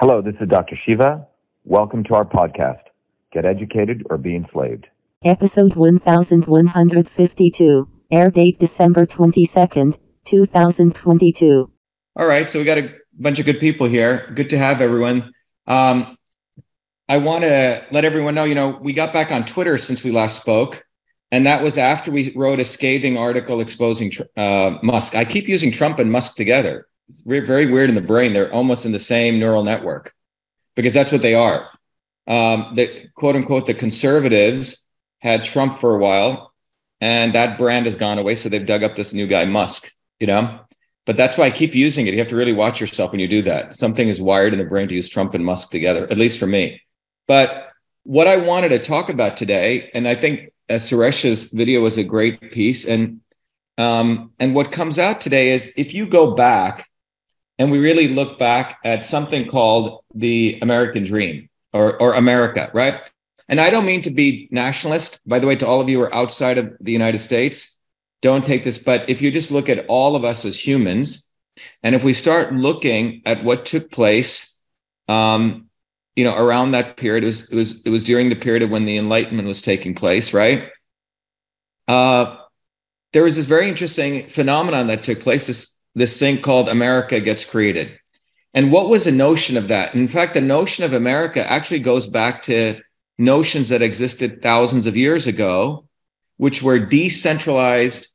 Hello, this is Dr. Shiva. Welcome to our podcast, Get Educated or Be Enslaved. Episode 1152. Air date December 22nd, 2022. All right, so we got a bunch of good people here. Good to have everyone. Um, I want to let everyone know, you know, we got back on Twitter since we last spoke, and that was after we wrote a scathing article exposing uh, Musk. I keep using Trump and Musk together. It's very weird in the brain. They're almost in the same neural network because that's what they are. Um, the quote unquote the conservatives had Trump for a while, and that brand has gone away. So they've dug up this new guy, Musk. You know, but that's why I keep using it. You have to really watch yourself when you do that. Something is wired in the brain to use Trump and Musk together, at least for me. But what I wanted to talk about today, and I think uh, Suresh's video was a great piece, and um, and what comes out today is if you go back and we really look back at something called the American dream or, or America, right? And I don't mean to be nationalist, by the way, to all of you who are outside of the United States, don't take this, but if you just look at all of us as humans, and if we start looking at what took place, um, you know, around that period, it was it was it was during the period of when the Enlightenment was taking place, right? Uh, there was this very interesting phenomenon that took place. This this thing called America gets created. And what was the notion of that? In fact, the notion of America actually goes back to notions that existed thousands of years ago, which were decentralized,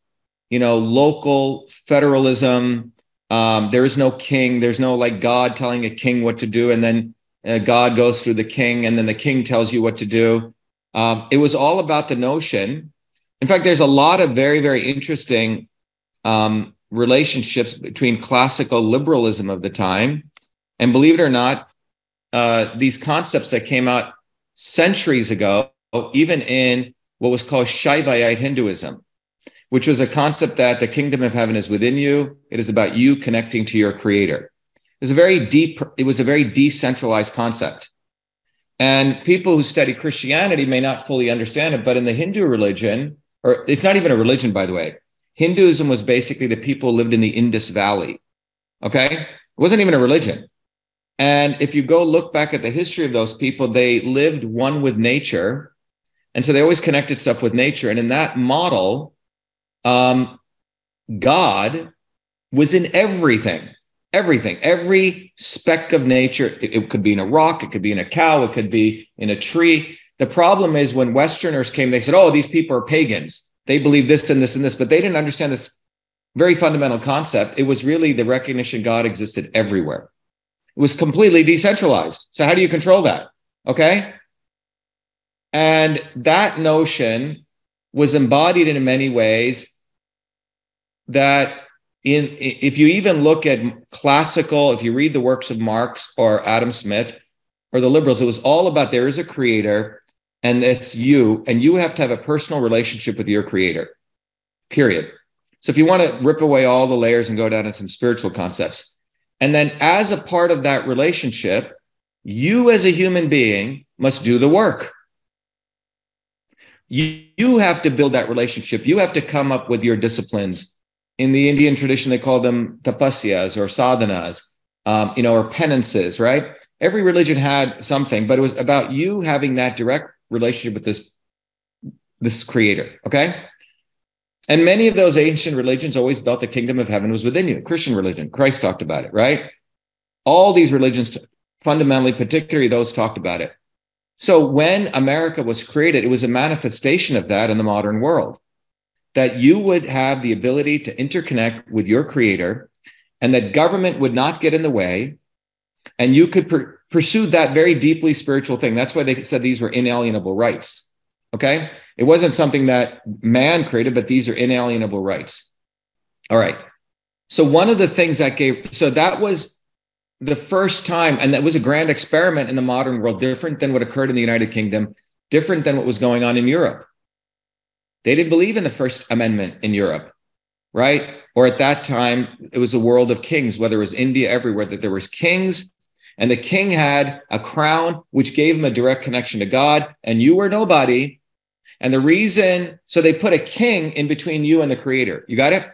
you know, local federalism. Um, there is no king. There's no like God telling a king what to do, and then uh, God goes through the king, and then the king tells you what to do. Um, it was all about the notion. In fact, there's a lot of very, very interesting um, relationships between classical liberalism of the time and believe it or not uh, these concepts that came out centuries ago even in what was called Shaivaite Hinduism, which was a concept that the kingdom of heaven is within you. It is about you connecting to your creator. It was a very deep, it was a very decentralized concept. And people who study Christianity may not fully understand it, but in the Hindu religion, or it's not even a religion, by the way, Hinduism was basically the people lived in the Indus Valley. Okay. It wasn't even a religion. And if you go look back at the history of those people, they lived one with nature. And so they always connected stuff with nature. And in that model, um, God was in everything, everything, every speck of nature. It, it could be in a rock, it could be in a cow, it could be in a tree. The problem is when Westerners came, they said, oh, these people are pagans they believe this and this and this, but they didn't understand this very fundamental concept. It was really the recognition God existed everywhere. It was completely decentralized. So how do you control that? Okay. And that notion was embodied in many ways that in if you even look at classical, if you read the works of Marx or Adam Smith or the liberals, it was all about there is a creator and it's you and you have to have a personal relationship with your creator period. So if you want to rip away all the layers and go down into some spiritual concepts and then as a part of that relationship you as a human being must do the work. You, you have to build that relationship. You have to come up with your disciplines. In the indian tradition they call them tapasyas or sadhanas um, you know or penances right? Every religion had something but it was about you having that direct relationship with this this creator okay? And many of those ancient religions always felt the kingdom of heaven was within you christian religion christ talked about it right? All these religions fundamentally particularly those talked about it. So when america was created it was a manifestation of that in the modern world that you would have the ability to interconnect with your creator and that government would not get in the way and you could per- pursue that very deeply spiritual thing. That's why they said these were inalienable rights. Okay. It wasn't something that man created, but these are inalienable rights. All right. So, one of the things that gave, so that was the first time, and that was a grand experiment in the modern world, different than what occurred in the United Kingdom, different than what was going on in Europe. They didn't believe in the First Amendment in Europe, right? Or at that time, it was a world of kings, whether it was India, everywhere, that there was kings and the king had a crown which gave him a direct connection to God, and you were nobody. And the reason, so they put a king in between you and the creator. You got it?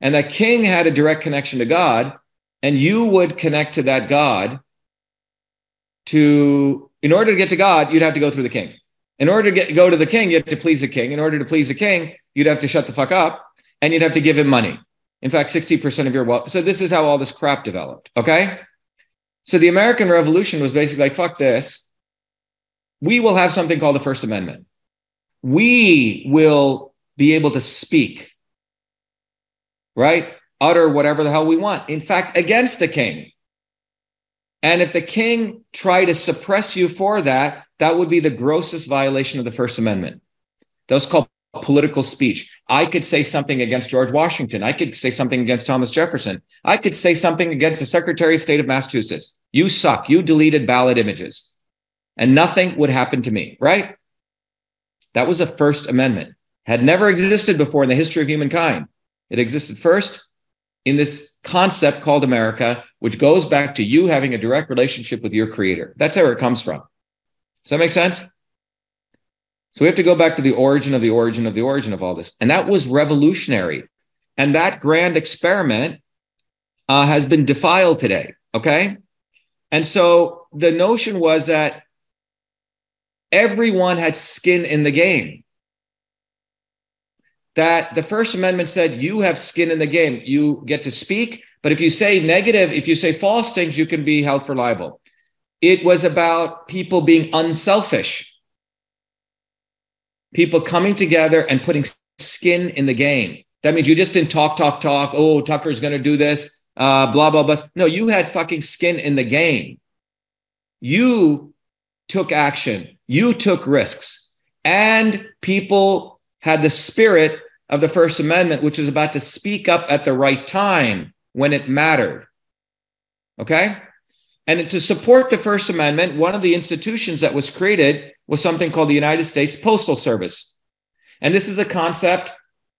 And that king had a direct connection to God. and you would connect to that God to, in order to get to God, you'd have to go through the king. In order to get, go to the king, you have to please the king. In order to please the king, you'd have to shut the fuck up and you'd have to give him money. In fact, 60% of your wealth. So this is how all this crap developed. Okay. So the American Revolution was basically like, fuck this. We will have something called the First Amendment. We will be able to speak, right? Utter whatever the hell we want. In fact, against the king. And if the king tried to suppress you for that, that would be the grossest violation of the First Amendment. Was called political speech. I could say something against George Washington. I could say something against Thomas Jefferson. I could say something against the Secretary of State of Massachusetts. You suck. You deleted ballot images. And nothing would happen to me, right? That was a First Amendment. Had never existed before in the history of humankind. It existed first in this concept called America, which goes back to you having a direct relationship with your creator. That's where it comes from. Does that make sense? So we have to go back to the origin of the origin of the origin of all this. And that was revolutionary. And that grand experiment uh, has been defiled today. Okay. And so the notion was that everyone had skin in the game. That the First Amendment said you have skin in the game. You get to speak, but if you say negative, if you say false things, you can be held for liable. It was about people being unselfish, people coming together and putting skin in the game. That means you just didn't talk, talk, talk. Oh, Tucker's going to do this, uh, blah, blah, blah. No, you had fucking skin in the game. You took action, you took risks, and people had the spirit of the First Amendment, which was about to speak up at the right time when it mattered. Okay? And to support the First Amendment, one of the institutions that was created was something called the United States Postal Service. And this is a concept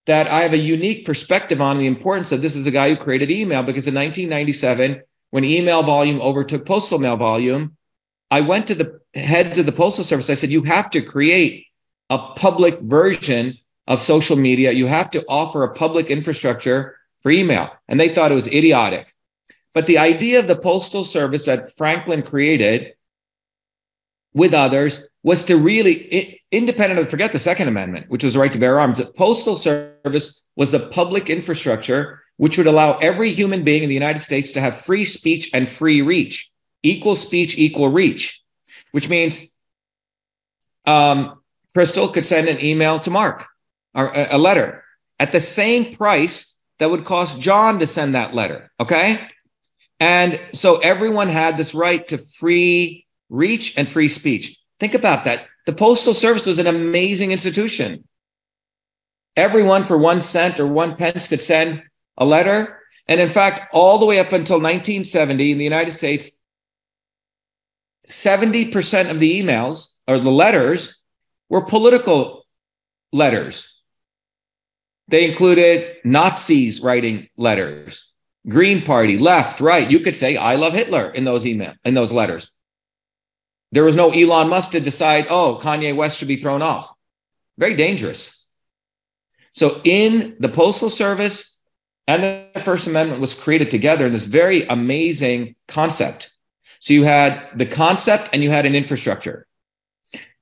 that I have a unique perspective on the importance of. This is a guy who created email because in 1997, when email volume overtook postal mail volume, I went to the heads of the Postal Service. I said, You have to create a public version of social media. You have to offer a public infrastructure for email. And they thought it was idiotic. But the idea of the Postal Service that Franklin created with others was to really, independent of, forget the Second Amendment, which was the right to bear arms, the Postal Service was a public infrastructure which would allow every human being in the United States to have free speech and free reach, equal speech, equal reach, which means um, Crystal could send an email to Mark or a letter at the same price that would cost John to send that letter. Okay. And so everyone had this right to free reach and free speech. Think about that. The Postal Service was an amazing institution. Everyone for one cent or one pence could send a letter. And in fact, all the way up until 1970 in the United States, 70% of the emails or the letters were political letters. They included Nazis writing letters, Green Party, left, right. You could say, I love Hitler in those email, in those letters. There was no Elon Musk to decide, oh, Kanye West should be thrown off. Very dangerous. So in the Postal Service and the First Amendment was created together in this very amazing concept. So you had the concept and you had an infrastructure.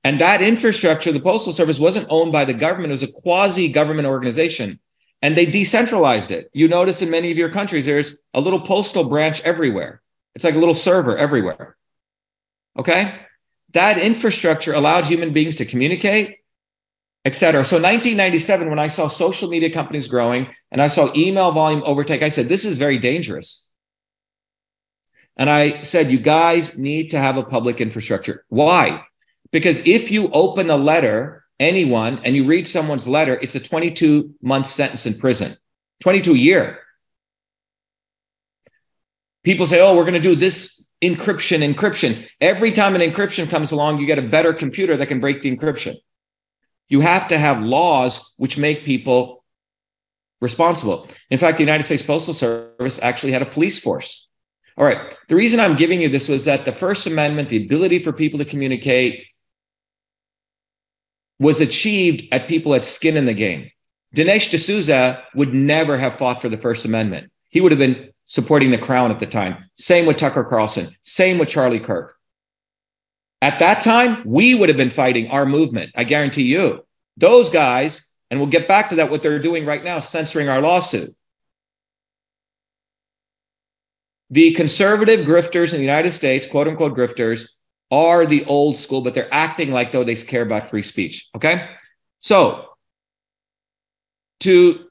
And that infrastructure, the Postal Service, wasn't owned by the government. It was a quasi government organization. And they decentralized it. You notice in many of your countries, there's a little postal branch everywhere. It's like a little server everywhere. Okay. That infrastructure allowed human beings to communicate, et cetera. So 1997, when I saw social media companies growing and I saw email volume overtake, I said, this is very dangerous. And I said, you guys need to have a public infrastructure. Why? Because if you open a letter, anyone, and you read someone's letter, it's a 22 month sentence in prison, 22 year. People say, oh, we're going to do this encryption, encryption. Every time an encryption comes along, you get a better computer that can break the encryption. You have to have laws which make people responsible. In fact, the United States Postal Service actually had a police force. All right. The reason I'm giving you this was that the First Amendment, the ability for people to communicate, was achieved at people had skin in the game. Dinesh D'Souza would never have fought for the First Amendment. He would have been supporting the crown at the time. Same with Tucker Carlson. Same with Charlie Kirk. At that time, we would have been fighting our movement. I guarantee you. Those guys, and we'll get back to that, what they're doing right now, censoring our lawsuit. The conservative grifters in the United States, quote unquote grifters, are the old school, but they're acting like though they care about free speech. Okay. So, to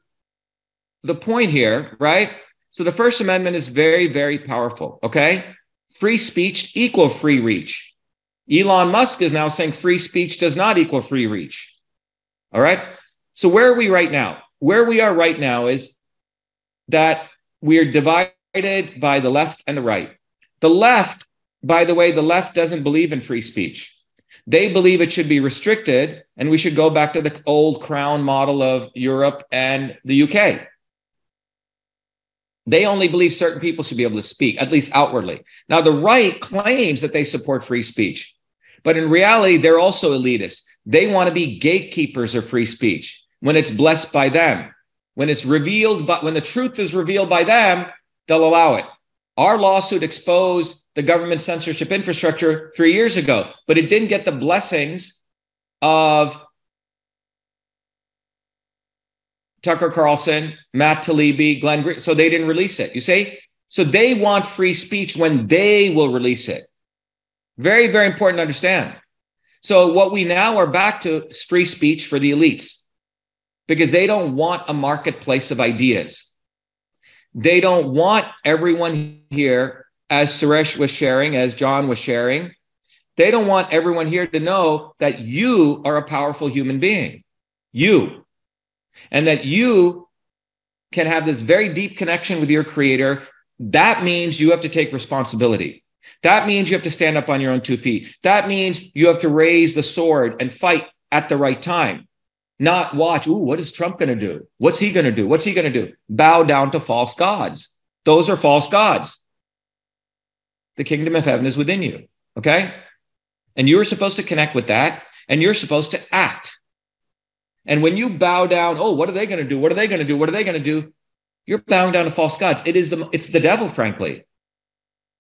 the point here, right? So, the First Amendment is very, very powerful. Okay. Free speech equal free reach. Elon Musk is now saying free speech does not equal free reach. All right. So, where are we right now? Where we are right now is that we're divided by the left and the right. The left by the way, the left doesn't believe in free speech. They believe it should be restricted, and we should go back to the old crown model of Europe and the UK. They only believe certain people should be able to speak, at least outwardly. Now, the right claims that they support free speech, but in reality, they're also elitist. They want to be gatekeepers of free speech when it's blessed by them. When it's revealed, but when the truth is revealed by them, they'll allow it. Our lawsuit exposed the government censorship infrastructure three years ago, but it didn't get the blessings of Tucker Carlson, Matt Taibbi, Glenn Green. So they didn't release it. You see? So they want free speech when they will release it. Very, very important to understand. So what we now are back to is free speech for the elites because they don't want a marketplace of ideas. They don't want everyone here as Suresh was sharing, as John was sharing, they don't want everyone here to know that you are a powerful human being. You. And that you can have this very deep connection with your creator. That means you have to take responsibility. That means you have to stand up on your own two feet. That means you have to raise the sword and fight at the right time. Not watch, ooh, what is Trump going to do? What's he going to do? What's he going to do? Bow down to false gods. Those are false gods the kingdom of heaven is within you. Okay. And you're supposed to connect with that and you're supposed to act. And when you bow down, oh, what are they going to do? What are they going to do? What are they going to do? You're bowing down to false gods. It is the, it's the devil, frankly.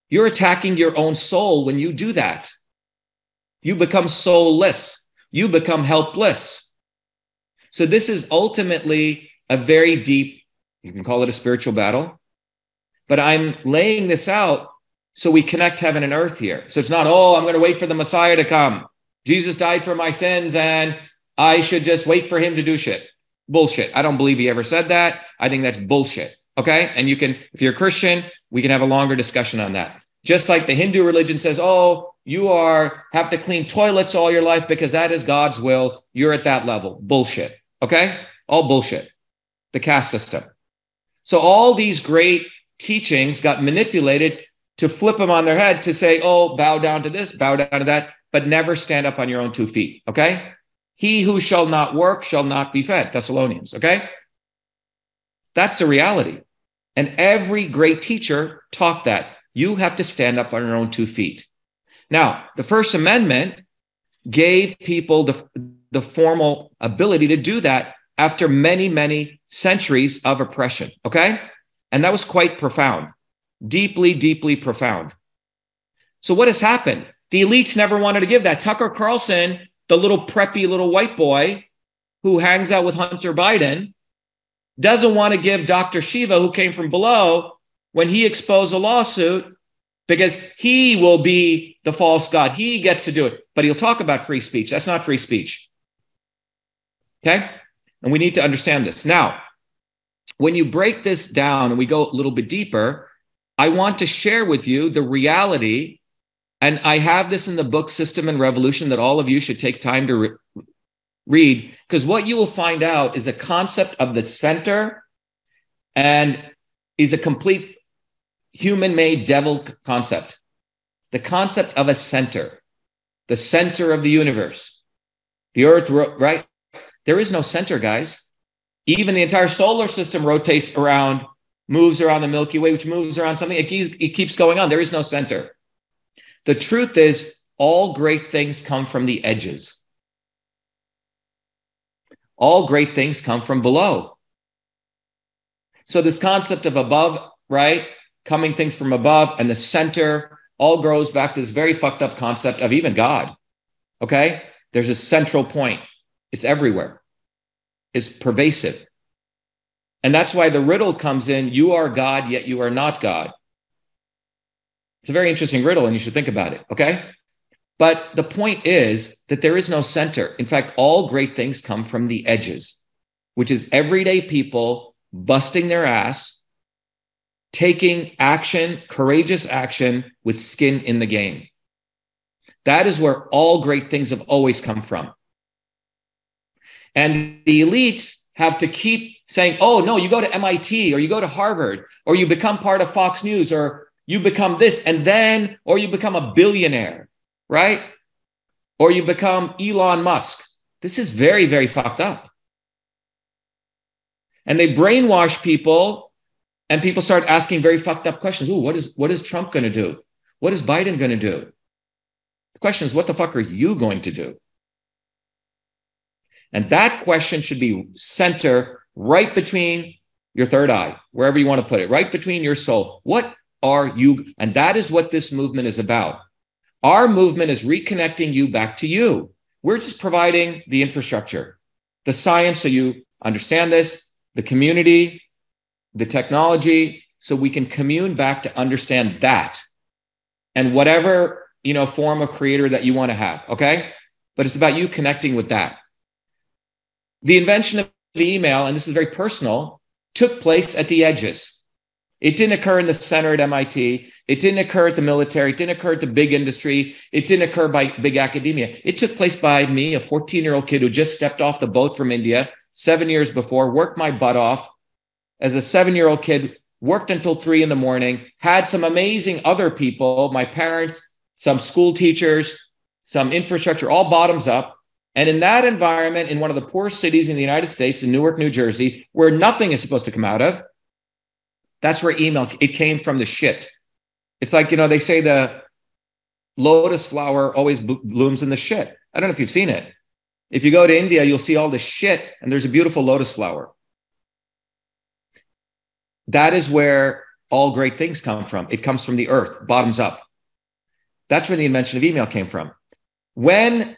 You're attacking your own soul when you do that. You become soulless. You become helpless. So this is ultimately a very deep, you can call it a spiritual battle, but I'm laying this out so we connect heaven and earth here. So it's not, oh, I'm going to wait for the Messiah to come. Jesus died for my sins and I should just wait for him to do shit. Bullshit. I don't believe he ever said that. I think that's bullshit. Okay. And you can, if you're a Christian, we can have a longer discussion on that. Just like the Hindu religion says, oh, you are have to clean toilets all your life because that is God's will. You're at that level. Bullshit. Okay. All bullshit. The caste system. So all these great teachings got manipulated to flip them on their head to say, oh, bow down to this, bow down to that, but never stand up on your own two feet. Okay. He who shall not work shall not be fed. Thessalonians. Okay. That's the reality. And every great teacher taught that you have to stand up on your own two feet. Now, the First Amendment gave people the, the formal ability to do that after many, many centuries of oppression. Okay. And that was quite profound deeply, deeply profound. So, what has happened? The elites never wanted to give that. Tucker Carlson, the little preppy little white boy who hangs out with Hunter Biden, doesn't want to give Dr. Shiva, who came from below, when he exposed a lawsuit, because he will be the false God. He gets to do it, but he'll talk about free speech. That's not free speech. Okay. And we need to understand this. Now, when you break this down and we go a little bit deeper, I want to share with you the reality. And I have this in the book System and Revolution that all of you should take time to re- read, because what you will find out is a concept of the center and is a complete human made devil concept. The concept of a center, the center of the universe, the earth, right? There is no center, guys. Even the entire solar system rotates around moves around the Milky Way, which moves around something. It keeps, it keeps going on. There is no center. The truth is, all great things come from the edges. All great things come from below. So, this concept of above, right, coming things from above, and the center all grows back to this very fucked up concept of even God. Okay? There's a central point, it's everywhere, it's pervasive. And that's why the riddle comes in you are God, yet you are not God. It's a very interesting riddle, and you should think about it. Okay? But the point is that there is no center. In fact, all great things come from the edges, which is everyday people busting their ass, taking action, courageous action with skin in the game. That is where all great things have always come from. And the elites have to keep saying, oh, no, you go to MIT or you go to Harvard or you become part of Fox News or you become this and then, or you become a billionaire right? Or you become Elon Musk. This is very, very fucked up. And they brainwash people, and people start asking very fucked up questions. Ooh, what is what is Trump going to do? What is Biden going to do? The question is, what the fuck are you going to do? And that question should be center right between your third eye, wherever you want to put it, right between your soul. What are you? And that is what this movement is about. Our movement is reconnecting you back to you. We're just providing the infrastructure, the science, so you understand this, the community, the technology, so we can commune back to understand that and whatever you know form of creator that you want to have. Okay, but it's about you connecting with that. The invention of the email, and this is very personal, took place at the edges. It didn't occur in the center at MIT. It didn't occur at the military. It didn't occur at the big industry. It didn't occur by big academia. It took place by me, a 14 year old kid who just stepped off the boat from India seven years before, worked my butt off as a seven year old kid, worked until three in the morning, had some amazing other people, my parents, some school teachers, some infrastructure, all bottoms up. And in that environment, in one of the poorest cities in the United States, in Newark, New Jersey, where nothing is supposed to come out of, that's where email, it came from the shit. It's like, you know, they say the lotus flower always blooms in the shit. I don't know if you've seen it. If you go to India, you'll see all the shit and there's a beautiful lotus flower. That is where all great things come from. It comes from the earth, bottoms up. That's where the invention of email came from. When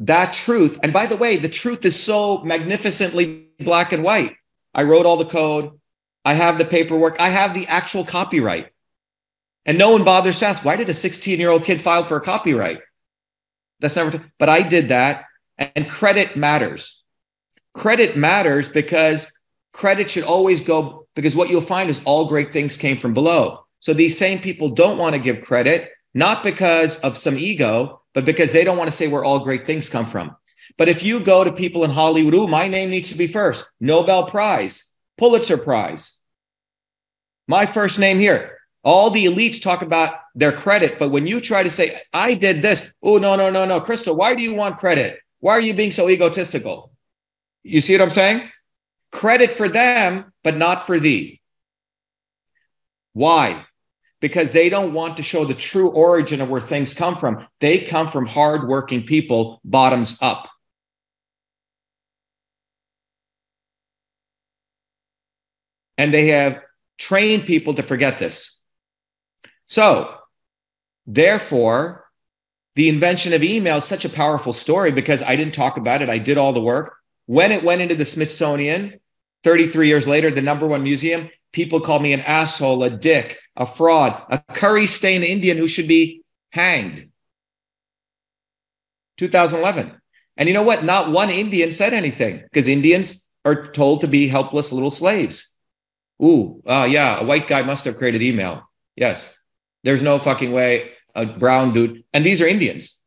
that truth, and by the way, the truth is so magnificently black and white. I wrote all the code. I have the paperwork. I have the actual copyright. And no one bothers to ask, why did a 16 year old kid file for a copyright? That's never, t- but I did that. And credit matters. Credit matters because credit should always go, because what you'll find is all great things came from below. So these same people don't want to give credit, not because of some ego, but because they don't want to say where all great things come from. But if you go to people in Hollywood, ooh, my name needs to be first Nobel Prize, Pulitzer Prize, my first name here. All the elites talk about their credit, but when you try to say, I did this, oh, no, no, no, no, Crystal, why do you want credit? Why are you being so egotistical? You see what I'm saying? Credit for them, but not for thee. Why? Because they don't want to show the true origin of where things come from. They come from hardworking people, bottoms up. And they have trained people to forget this. So, therefore, the invention of email is such a powerful story because I didn't talk about it. I did all the work. When it went into the Smithsonian 33 years later, the number one museum, people called me an asshole, a dick, a fraud, a curry stained Indian who should be hanged. 2011. And you know what? Not one Indian said anything because Indians are told to be helpless little slaves. Ooh, uh, yeah, a white guy must have created email. Yes. There's no fucking way a brown dude, and these are Indians.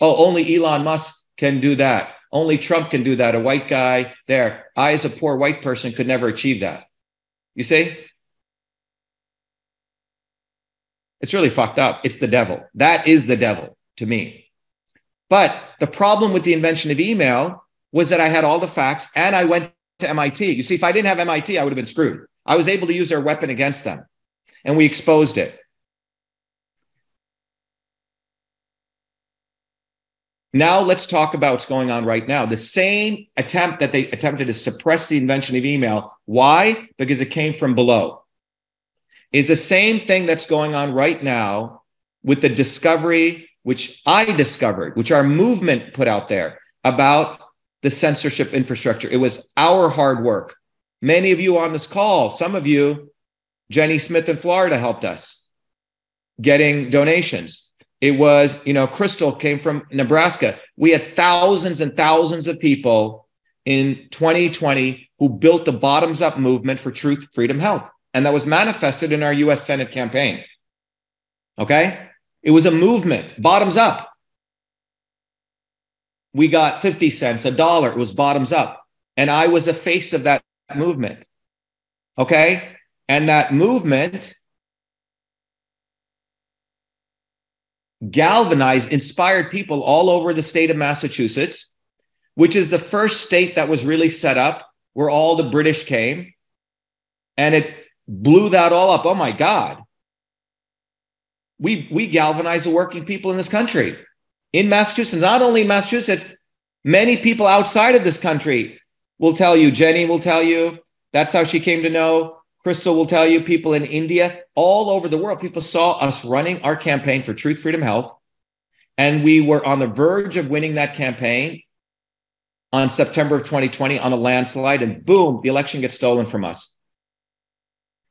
Oh, only Elon Musk can do that. Only Trump can do that. A white guy there. I, as a poor white person, could never achieve that. You see? It's really fucked up. It's the devil. That is the devil to me. But the problem with the invention of email was that I had all the facts and I went to MIT. You see, if I didn't have MIT, I would have been screwed. I was able to use their weapon against them and we exposed it. Now let's talk about what's going on right now. The same attempt that they attempted to suppress the invention of email. Why? Because it came from below. Is the same thing that's going on right now with the discovery, which I discovered, which our movement put out there about the censorship infrastructure. It was our hard work. Many of you on this call, some of you, Jenny Smith in Florida helped us getting donations. It was, you know, Crystal came from Nebraska. We had thousands and thousands of people in 2020 who built the bottoms up movement for truth, freedom, health. And that was manifested in our US Senate campaign. Okay. It was a movement, bottoms up. We got 50 cents, a dollar. It was bottoms up. And I was a face of that movement. Okay. And that movement galvanized, inspired people all over the state of Massachusetts, which is the first state that was really set up where all the British came. And it blew that all up. Oh my God. We, we galvanize the working people in this country. In Massachusetts, not only Massachusetts, many people outside of this country will tell you, Jenny will tell you, that's how she came to know Crystal will tell you people in India, all over the world, people saw us running our campaign for truth, freedom, health. And we were on the verge of winning that campaign on September of 2020 on a landslide. And boom, the election gets stolen from us.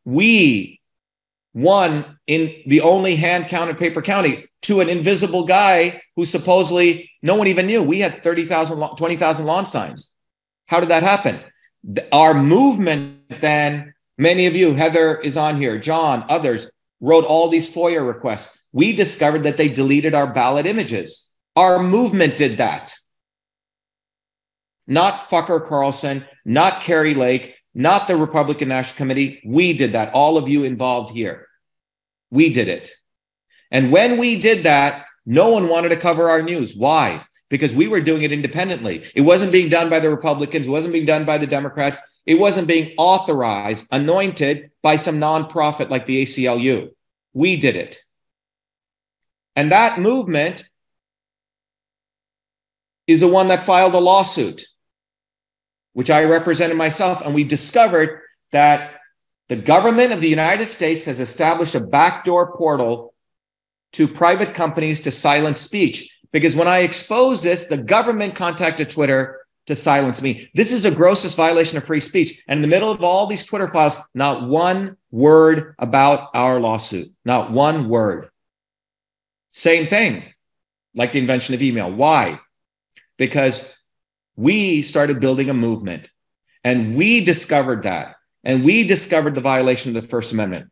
We won in the only hand counted paper county to an invisible guy who supposedly no one even knew. We had 30,000, 20,000 lawn signs. How did that happen? Our movement then Many of you, Heather is on here, John, others, wrote all these FOIA requests. We discovered that they deleted our ballot images. Our movement did that. Not Fucker Carlson, not Kari Lake, not the Republican National Committee. We did that. All of you involved here. We did it. And when we did that, no one wanted to cover our news. Why? Because we were doing it independently. It wasn't being done by the Republicans, it wasn't being done by the Democrats. It wasn't being authorized, anointed by some nonprofit like the ACLU. We did it. And that movement is the one that filed a lawsuit, which I represented myself. And we discovered that the government of the United States has established a backdoor portal to private companies to silence speech. Because when I exposed this, the government contacted Twitter to silence me. This is a grossest violation of free speech. And in the middle of all these Twitter files, not one word about our lawsuit, not one word. Same thing, like the invention of email. Why? Because we started building a movement and we discovered that. And we discovered the violation of the First Amendment.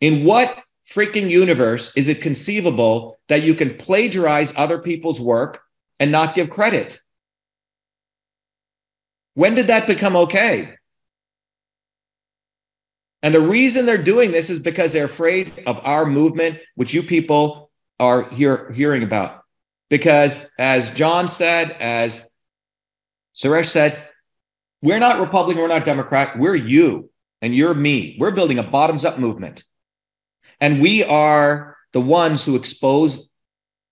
In what freaking universe is it conceivable that you can plagiarize other people's work and not give credit? When did that become okay? And the reason they're doing this is because they're afraid of our movement, which you people are hear, hearing about. Because as John said, as Suresh said, we're not Republican, we're not Democrat, we're you and you're me. We're building a bottoms up movement. And we are the ones who exposed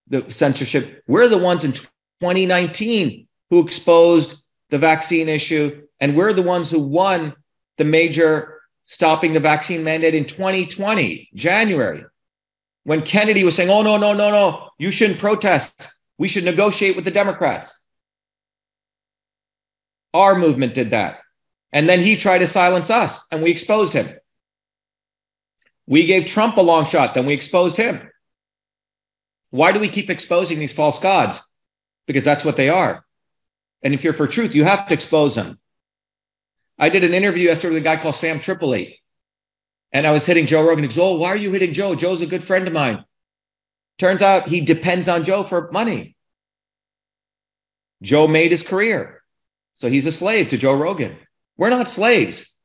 the censorship. We're the ones in 2019 who exposed the vaccine issue. And we're the ones who won the major stopping the vaccine mandate in 2020, January, when Kennedy was saying, oh, no, no, no, no, you shouldn't protest. We should negotiate with the Democrats. Our movement did that. And then he tried to silence us, and we exposed him. We gave Trump a long shot, then we exposed him. Why do we keep exposing these false gods? Because that's what they are. And if you're for truth, you have to expose them. I did an interview yesterday with a guy called Sam Tripoli. And I was hitting Joe Rogan. He goes, Oh, why are you hitting Joe? Joe's a good friend of mine. Turns out he depends on Joe for money. Joe made his career. So he's a slave to Joe Rogan. We're not slaves.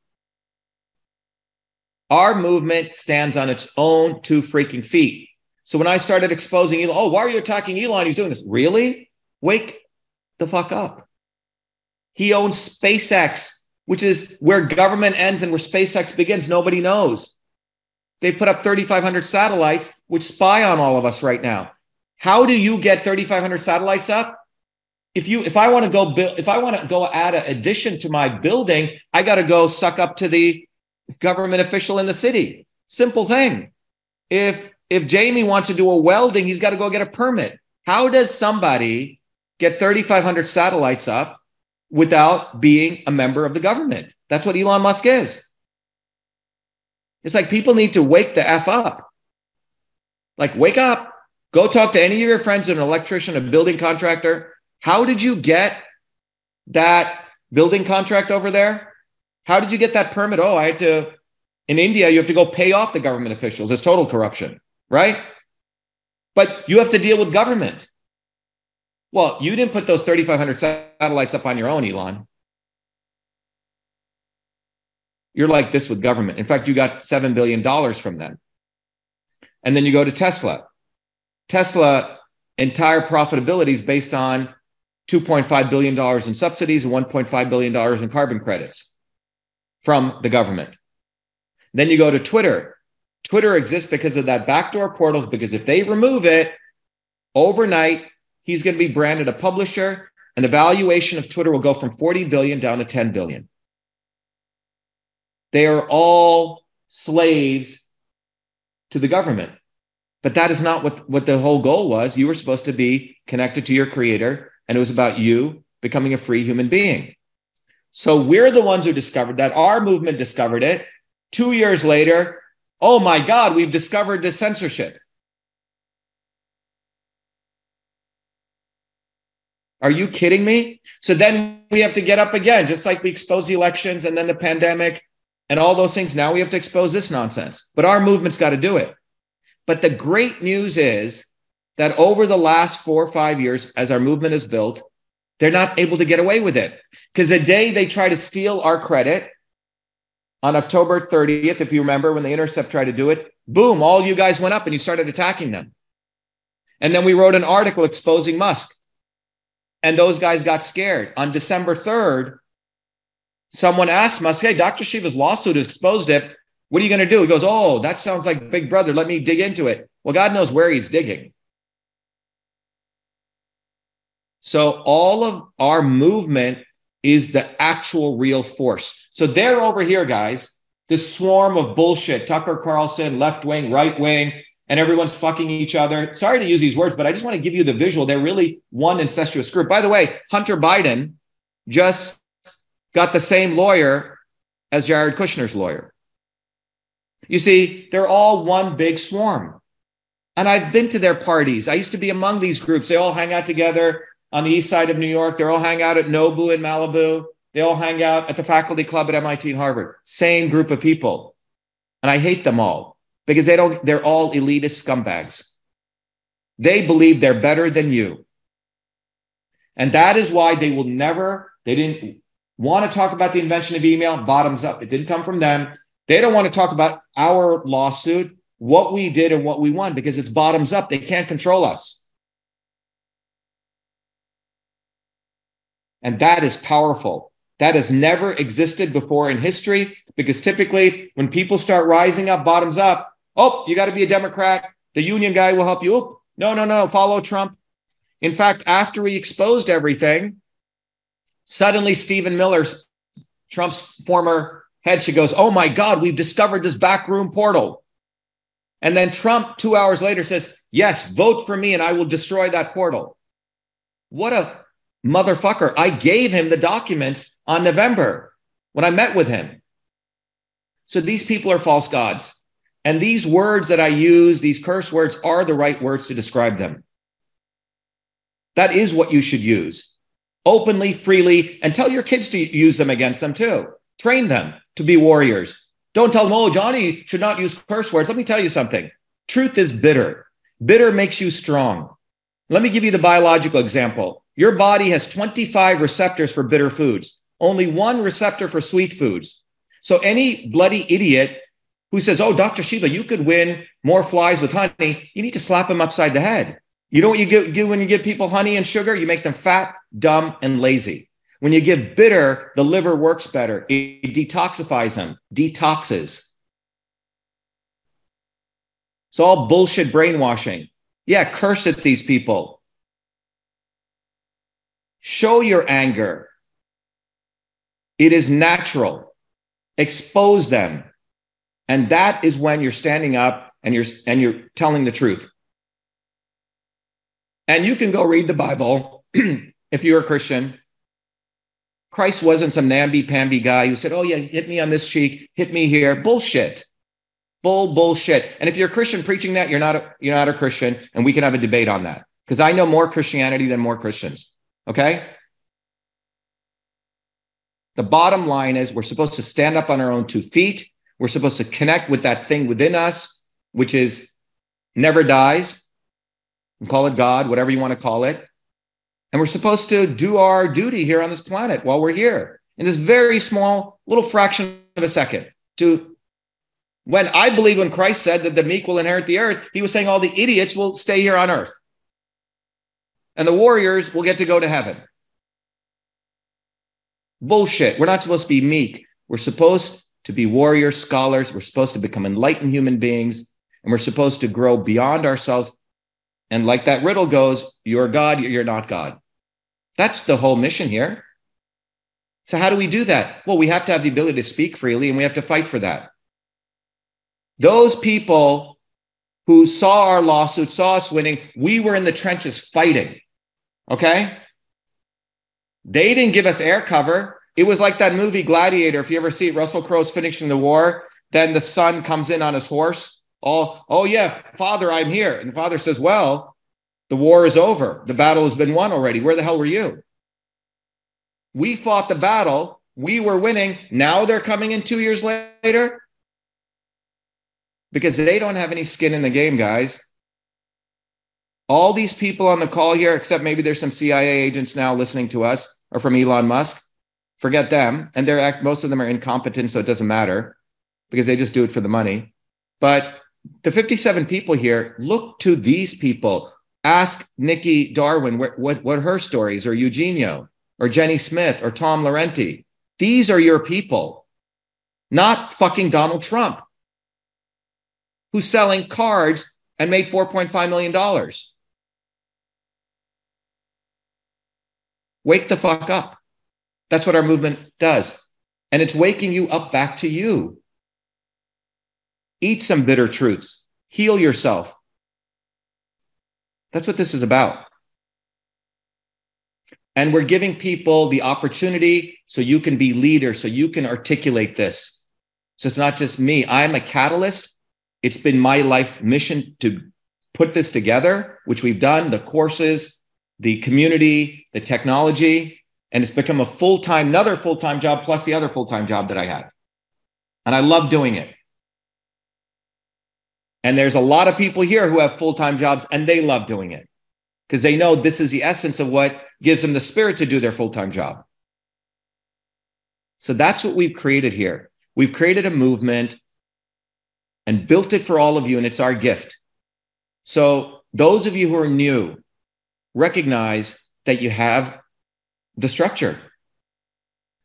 Our movement stands on its own two freaking feet. So when I started exposing Elon, oh, why are you attacking Elon? He's doing this. Really? Wake the fuck up. He owns SpaceX, which is where government ends and where SpaceX begins. Nobody knows. They put up 3,500 satellites which spy on all of us right now. How do you get 3,500 satellites up? If you, if I want to go build, if I want to go add an addition to my building, I got to go suck up to the government official in the city. Simple thing. If if Jamie wants to do a welding, he's got to go get a permit. How does somebody get 3,500 satellites up without being a member of the government? That's what Elon Musk is. It's like people need to wake the F up. Like, wake up, go talk to any of your friends, an electrician, a building contractor. How did you get that building contract over there? How did you get that permit? Oh, I had to, in India, you have to go pay off the government officials. It's total corruption, right? But you have to deal with government. Well, you didn't put those 3,500 satellites up on your own, Elon. You're like this with government. In fact, you got $7 billion from them. And then you go to Tesla. Tesla entire profitability is based on $2.5 billion in subsidies and $1.5 billion in carbon credits from the government. Then you go to Twitter. Twitter exists because of that backdoor portals, because if they remove it overnight, he's going to be branded a publisher and the valuation of Twitter will go from 40 billion down to 10 billion. They are all slaves to the government. But that is not what, what the whole goal was. You were supposed to be connected to your creator, and it was about you becoming a free human being. So we're the ones who discovered that. Our movement discovered it. Two years later, oh my God, we've discovered this censorship. Are you kidding me? So then we have to get up again, just like we exposed the elections and then the pandemic and all those things. Now we have to expose this nonsense. But our movement's got to do it. But the great news is that over the last four or five years, as our movement is built, they're not able to get away with it. Because the day they try to steal our credit on October 30th, if you remember when the Intercept tried to do it, boom, all you guys went up and you started attacking them. And then we wrote an article exposing Musk. And those guys got scared. On December 3rd, someone asked Musk, hey, Dr. Shiva's lawsuit has exposed it. What are you going to do? He goes, oh, that sounds like Big Brother. Let me dig into it. Well, God knows where he's digging. So all of our movement is the actual real force. So they're over here, guys, this swarm of bullshit, Tucker Carlson, left wing, right wing, and everyone's fucking each other. Sorry to use these words, but I just want to give you the visual. They're really one incestuous group. By the way, Hunter Biden just got the same lawyer as Jared Kushner's lawyer. You see, they're all one big swarm. And I've been to their parties. I used to be among these groups. They all hang out together on the east side of New York. They all hang out at Nobu in Malibu. They all hang out at the faculty club at MIT and Harvard. Same group of people. And I hate them all because they don't, they're all elitist scumbags. They believe they're better than you. And that is why they will never, they didn't want to talk about the invention of email, bottoms up. It didn't come from them. They don't want to talk about our lawsuit, what we did and what we won, because it's bottoms up. They can't control us. And that is powerful. That has never existed before in history because typically when people start rising up, bottoms up, oh, you got to be a Democrat. The union guy will help you. Oh, no, no, no, follow Trump. In fact, after we exposed everything, Suddenly, Stephen Miller's Trump's former head, she goes, Oh my God, we've discovered this backroom portal. And then Trump, two hours later, says, Yes, vote for me and I will destroy that portal. What a motherfucker. I gave him the documents on November when I met with him. So these people are false gods. And these words that I use, these curse words, are the right words to describe them. That is what you should use openly, freely, and tell your kids to use them against them too. Train them to be warriors. Don't tell them, oh, Johnny should not use curse words. Let me tell you something. Truth is bitter. Bitter makes you strong. Let me give you the biological example. Your body has 25 receptors for bitter foods, only one receptor for sweet foods. So any bloody idiot who says, oh, Dr. Shiva, you could win more flies with honey, you need to slap him upside the head. You know what you do when you give people honey and sugar? You make them fat, dumb, and lazy. When you give bitter, the liver works better. It detoxifies them, detoxes. It's all bullshit brainwashing. Yeah, curse at these people. Show your anger. It is natural. Expose them. And that is when you're standing up and you're and you're telling the truth. And you can go read the Bible if you're a Christian. Christ wasn't some namby-pamby guy who said, "Oh yeah, hit me on this cheek, hit me here." Bullshit. Bull bullshit. And if you're a Christian preaching that, you're not a, you're not a Christian, and we can have a debate on that because I know more Christianity than more Christians. Okay. The bottom line is we're supposed to stand up on our own two feet. We're supposed to connect with that thing within us, which is never dies. Call it God, whatever you want to call it. And we're supposed to do our duty here on this planet while we're here in this very small little fraction of a second to when I believe when Christ said that the meek will inherit the earth, he was saying all the idiots will stay here on earth. And the warriors will get to go to heaven. Bullshit. We're not supposed to be meek. We're supposed to be warriors, scholars. We're supposed to become enlightened human beings. And we're supposed to grow beyond ourselves. And like that riddle goes, you're God, you're not God. That's the whole mission here. So, how do we do that? Well, we have to have the ability to speak freely and we have to fight for that. Those people who saw our lawsuit, saw us winning, we were in the trenches fighting. Okay? They didn't give us air cover. It was like that movie Gladiator. If you ever see it, Russell Crowe's finishing the war, then the son comes in on his horse. Oh, oh yeah, father, I'm here. And the father says, Well, the war is over. The battle has been won already. Where the hell were you? We fought the battle. We were winning. Now they're coming in two years later because they don't have any skin in the game, guys. All these people on the call here, except maybe there's some CIA agents now listening to us or from Elon Musk, forget them. And they're act, most of them are incompetent, so it doesn't matter because they just do it for the money. But the 57 people here, look to these people. Ask Nikki Darwin what, what, what her stories, or Eugenio, or Jenny Smith, or Tom Laurenti. These are your people, not fucking Donald Trump who's selling cards and made $4.5 million. Wake the fuck up. That's what our movement does. And it's waking you up back to you. Eat some bitter truths, heal yourself. That's what this is about. And we're giving people the opportunity so you can be leader, so you can articulate this. So it's not just me. I'm a catalyst it's been my life mission to put this together, which we've done the courses, the community, the technology, and it's become a full time, another full time job plus the other full time job that I have. And I love doing it. And there's a lot of people here who have full time jobs and they love doing it because they know this is the essence of what gives them the spirit to do their full time job. So that's what we've created here. We've created a movement and built it for all of you, and it's our gift. So, those of you who are new, recognize that you have the structure,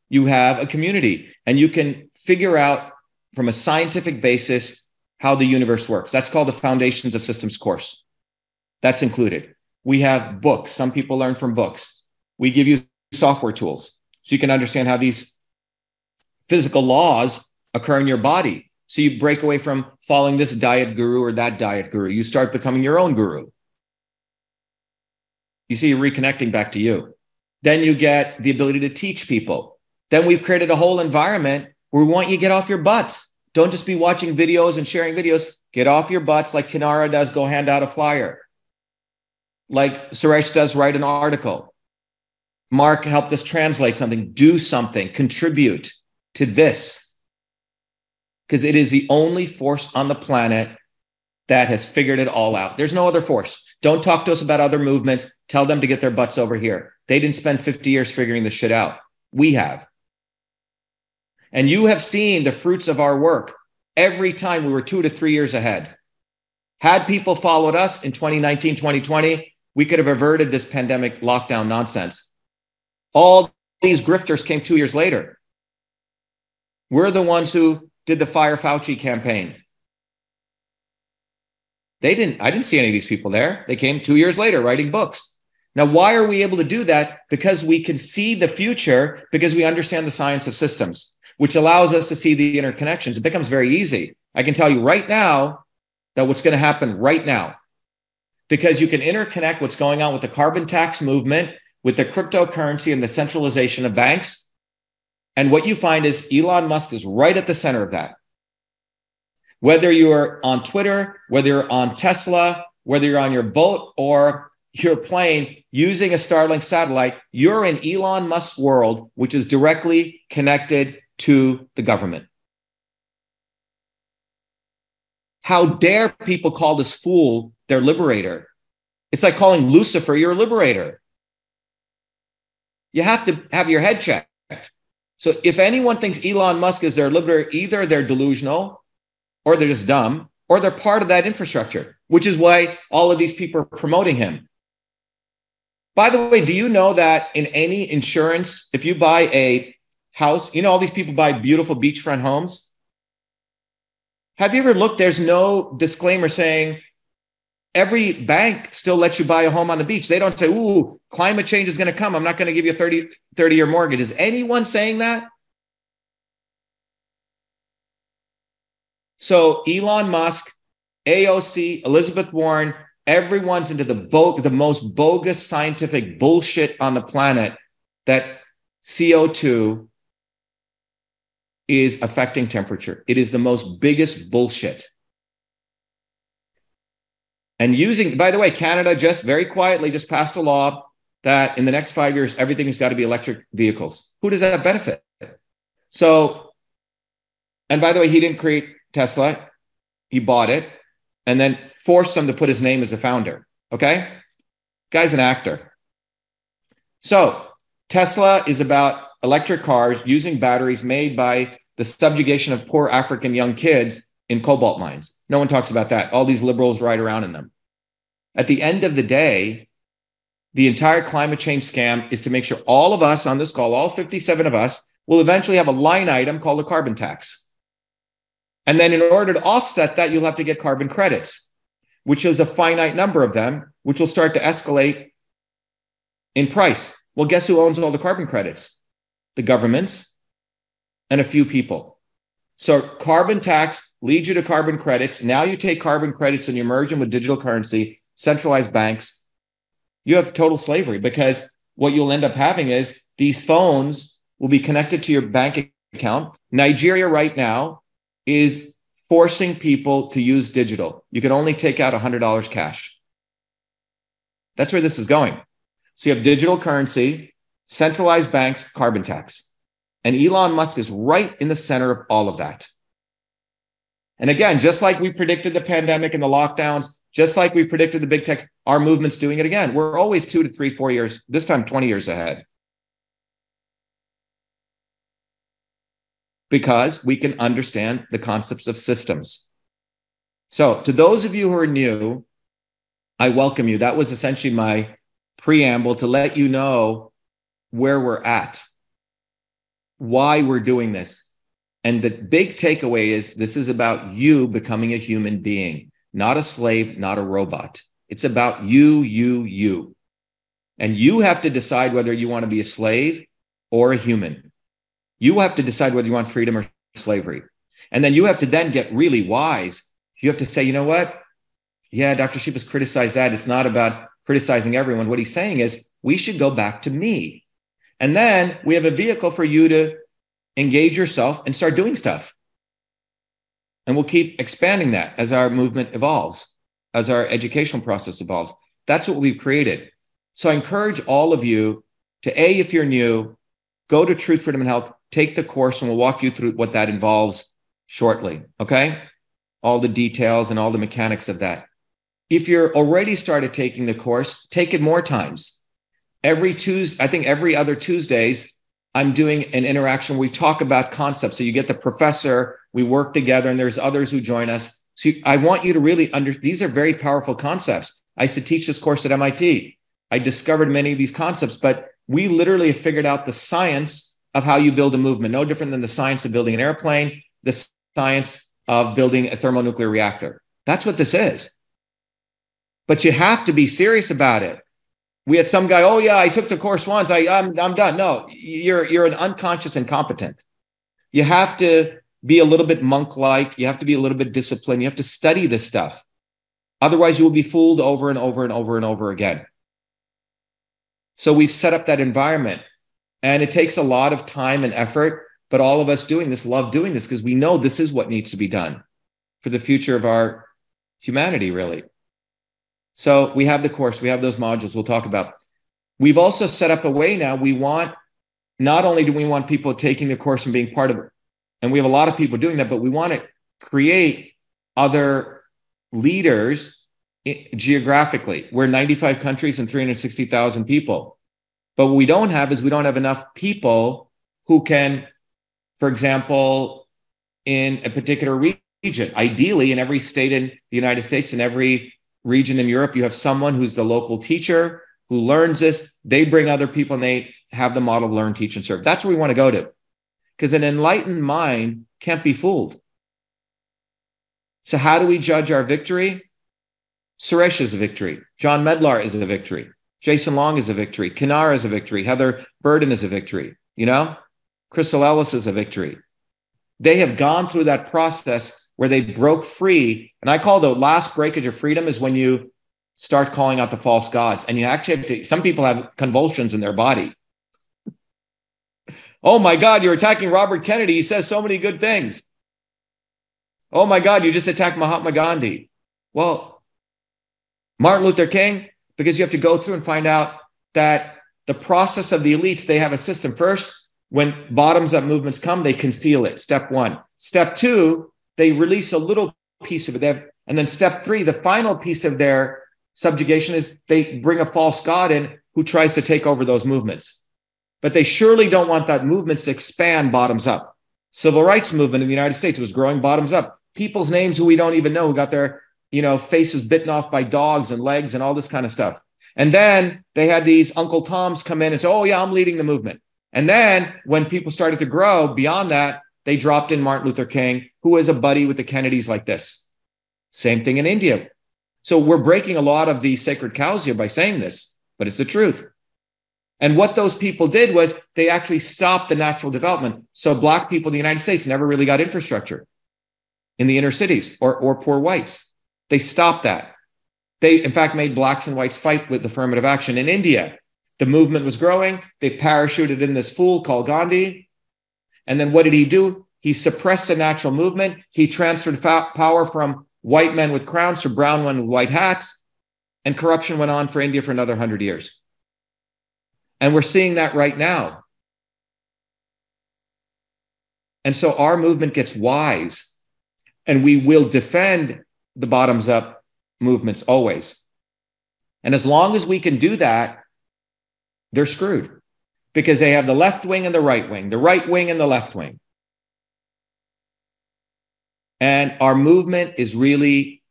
you have a community, and you can figure out from a scientific basis how the universe works. That's called the Foundations of Systems course. That's included. We have books. Some people learn from books. We give you software tools so you can understand how these physical laws occur in your body so you break away from following this diet guru or that diet guru. You start becoming your own guru. You see, you're reconnecting back to you. Then you get the ability to teach people. Then we've created a whole environment where we want you to get off your butts. Don't just be watching videos and sharing videos. Get off your butts like Kinara does, go hand out a flyer. Like Suresh does, write an article. Mark helped us translate something, do something, contribute to this because it is the only force on the planet that has figured it all out. There's no other force. Don't talk to us about other movements. Tell them to get their butts over here. They didn't spend 50 years figuring this shit out. We have. And you have seen the fruits of our work every time we were two to three years ahead. Had people followed us in 2019, 2020, we could have averted this pandemic lockdown nonsense. All these grifters came two years later. We're the ones who did the Fire Fauci campaign. They didn't, I didn't see any of these people there. They came two years later writing books. Now, why are we able to do that? Because we can see the future because we understand the science of systems, which allows us to see the interconnections. It becomes very easy. I can tell you right now that what's going to happen right now, because you can interconnect what's going on with the carbon tax movement, with the cryptocurrency and the centralization of banks. And what you find is Elon Musk is right at the center of that. Whether you're on Twitter, whether you're on Tesla, whether you're on your boat or your plane using a Starlink satellite, you're in Elon Musk's world, which is directly connected to the government. How dare people call this fool their liberator? It's like calling Lucifer your liberator. You have to have your head checked. So if anyone thinks Elon Musk is their liberator, either they're delusional or they're just dumb or they're part of that infrastructure, which is why all of these people are promoting him. By the way, do you know that in any insurance, if you buy a house, you know, all these people buy beautiful beachfront homes? Have you ever looked? There's no disclaimer saying every bank still lets you buy a home on the beach. They don't say, ooh, climate change is going to come. I'm not going to give you a 30, 30 year mortgage. Is anyone saying that? So Elon Musk, AOC, Elizabeth Warren, everyone's into the bo- the most bogus scientific bullshit on the planet that CO2 is affecting temperature. It is the most biggest bullshit. And using, by the way, Canada just very quietly just passed a law that in the next five years, everything's got to be electric vehicles. Who does that benefit? So, and by the way, he didn't create Tesla, he bought it and then forced them to put his name as a founder. Okay. Guy's an actor. So, Tesla is about electric cars using batteries made by the subjugation of poor African young kids in cobalt mines. No one talks about that. All these liberals ride around in them. At the end of the day, the entire climate change scam is to make sure all of us on this call, all 57 of us, will eventually have a line item called a carbon tax. And then in order to offset that, you'll have to get carbon credits, which is a finite number of them, which will start to escalate in price. Well, guess who owns all the carbon credits? The governments and a few people. So carbon tax leads you to carbon credits. Now you take carbon credits and you merge them with digital currency, centralized banks. You have total slavery because what you'll end up having is these phones will be connected to your bank account. Nigeria right now is forcing people to use digital. You can only take out $100 cash. That's where this is going. So you have digital currency, centralized banks, carbon tax. And Elon Musk is right in the center of all of that. And again, just like we predicted the pandemic and the lockdowns, just like we predicted the big tech, our movement's doing it again. We're always two to three, four years, this time 20 years ahead. Because we can understand the concepts of systems. So, to those of you who are new, I welcome you. That was essentially my preamble to let you know where we're at why we're doing this. And the big takeaway is this is about you becoming a human being, not a slave, not a robot. It's about you, you, you. And you have to decide whether you want to be a slave or a human. You have to decide whether you want freedom or slavery. And then you have to then get really wise. You have to say, you know what? Yeah, Dr. Shiva has criticized that. It's not about criticizing everyone. What he's saying is we should go back to me. And then we have a vehicle for you to engage yourself and start doing stuff. And we'll keep expanding that as our movement evolves, as our educational process evolves. That's what we've created. So I encourage all of you to A, if you're new, go to Truth, Freedom, and Health, take the course, and we'll walk you through what that involves shortly. Okay. All the details and all the mechanics of that. If you're already started taking the course, take it more times every Tuesday, I think every other Tuesdays, I'm doing an interaction. Where we talk about concepts. So you get the professor, we work together, and there's others who join us. So I want you to really under these are very powerful concepts. I used to teach this course at MIT. I discovered many of these concepts, but we literally have figured out the science of how you build a movement, no different than the science of building an airplane, the science of building a thermonuclear reactor. That's what this is. but you have to be serious about it. We had some guy, oh yeah, I took the course once. I, I'm I'm done. No, you're you're an unconscious incompetent. You have to be a little bit monk-like. You have to be a little bit disciplined. You have to study this stuff. Otherwise, you will be fooled over and over and over and over again. So we've set up that environment. And it takes a lot of time and effort, but all of us doing this love doing this because we know this is what needs to be done for the future of our humanity, really. So we have the course, we have those modules we'll talk about. We've also set up a way now. We want, not only do we want people taking the course and being part of it, and we have a lot of people doing that, but we want to create other leaders geographically. We're 95 countries and 360,000 people. But what we don't have is we don't have enough people who can, for example, in a particular region, ideally in every state in the United States and every region in Europe, you have someone who's the local teacher who learns this. They bring other people and they have the model learn, teach, and serve. That's where we want to go to. Because an enlightened mind can't be fooled. So, how do we judge our victory? Suresh is a victory. John Medlar is a victory. Jason Long is a victory. Kinar is a victory. Heather Burden is a victory. You know, Crystal Ellis is a victory. They have gone through that process where they broke free. And I call the last breakage of freedom is when you start calling out the false gods. And you actually have to, some people have convulsions in their body. oh my God, you're attacking Robert Kennedy. He says so many good things. Oh my God, you just attacked Mahatma Gandhi. Well, Martin Luther King, because you have to go through and find out that the process of the elites, they have a system. First, when bottoms up movements come, they conceal it. Step one. Step two, they release a little piece of it. And then step three, the final piece of their subjugation is they bring a false god in who tries to take over those movements. But they surely don't want that movements to expand bottoms up. Civil rights movement in the United States was growing bottoms up. People's names who we don't even know who got their you know, faces bitten off by dogs and legs and all this kind of stuff. And then they had these Uncle Toms come in and say, Oh, yeah, I'm leading the movement. And then when people started to grow beyond that, they dropped in Martin Luther King, who was a buddy with the Kennedys like this. Same thing in India. So we're breaking a lot of the sacred cows here by saying this, but it's the truth. And what those people did was they actually stopped the natural development. So black people in the United States never really got infrastructure in the inner cities or, or poor whites. They stopped that. They, in fact, made blacks and whites fight with affirmative action in India. The movement was growing. They parachuted in this fool called Gandhi. And then what did he do? He suppressed the natural movement. He transferred fa- power from white men with crowns to brown men with white hats. And corruption went on for India for another 100 years. And we're seeing that right now. And so our movement gets wise and we will defend the bottoms up movements always. And as long as we can do that, they're screwed because they have the left wing and the right wing, the right wing and the left wing. And our movement is really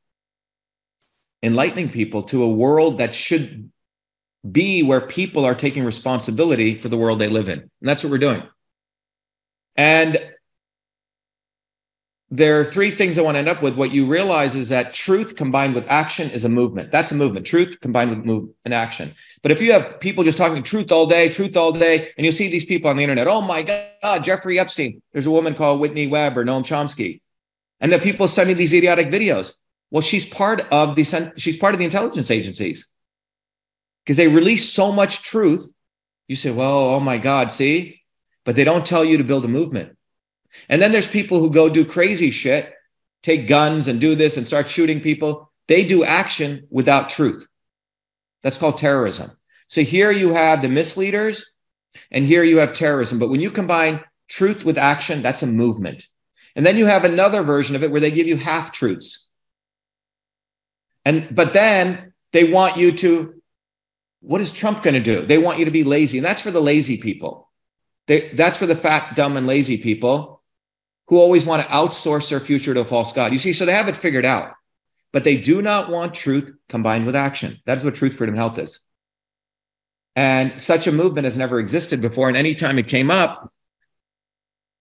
enlightening people to a world that should be where people are taking responsibility for the world they live in. And that's what we're doing. And there are three things I want to end up with. What you realize is that truth combined with action is a movement. That's a movement. Truth combined with move and action. But if you have people just talking truth all day, truth all day, and you see these people on the internet, oh my God, Jeffrey Epstein. There's a woman called Whitney Webb or Noam Chomsky, and then people sending these idiotic videos. Well, she's part of the she's part of the intelligence agencies because they release so much truth. You say, well, oh my God, see, but they don't tell you to build a movement. And then there's people who go do crazy shit, take guns and do this and start shooting people. They do action without truth. That's called terrorism. So here you have the misleaders and here you have terrorism. But when you combine truth with action, that's a movement. And then you have another version of it where they give you half truths. And but then they want you to what is Trump going to do? They want you to be lazy. And that's for the lazy people. They, that's for the fat, dumb, and lazy people who always want to outsource their future to a false God. You see, so they have it figured out, but they do not want truth combined with action. That is what truth, freedom, health is. And such a movement has never existed before. And anytime it came up,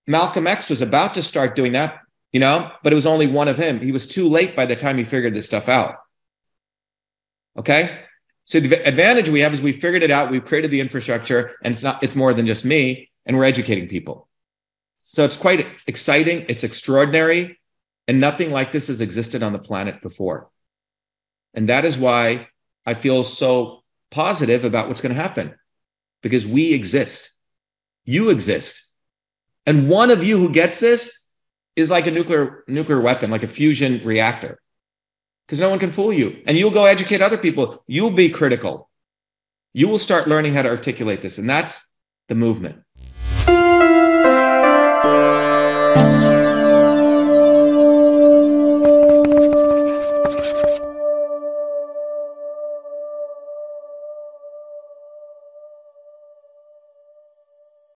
Malcolm X was about to start doing that, you know, but it was only one of him. He was too late by the time he figured this stuff out. Okay. So the advantage we have is we figured it out. We've created the infrastructure and it's not, it's more than just me and we're educating people. So it's quite exciting. It's extraordinary. And nothing like this has existed on the planet before. And that is why I feel so positive about what's going to happen because we exist. You exist. And one of you who gets this is like a nuclear nuclear weapon, like a fusion reactor. Because no one can fool you. And you'll go educate other people. You'll be critical. You will start learning how to articulate this. And that's the movement.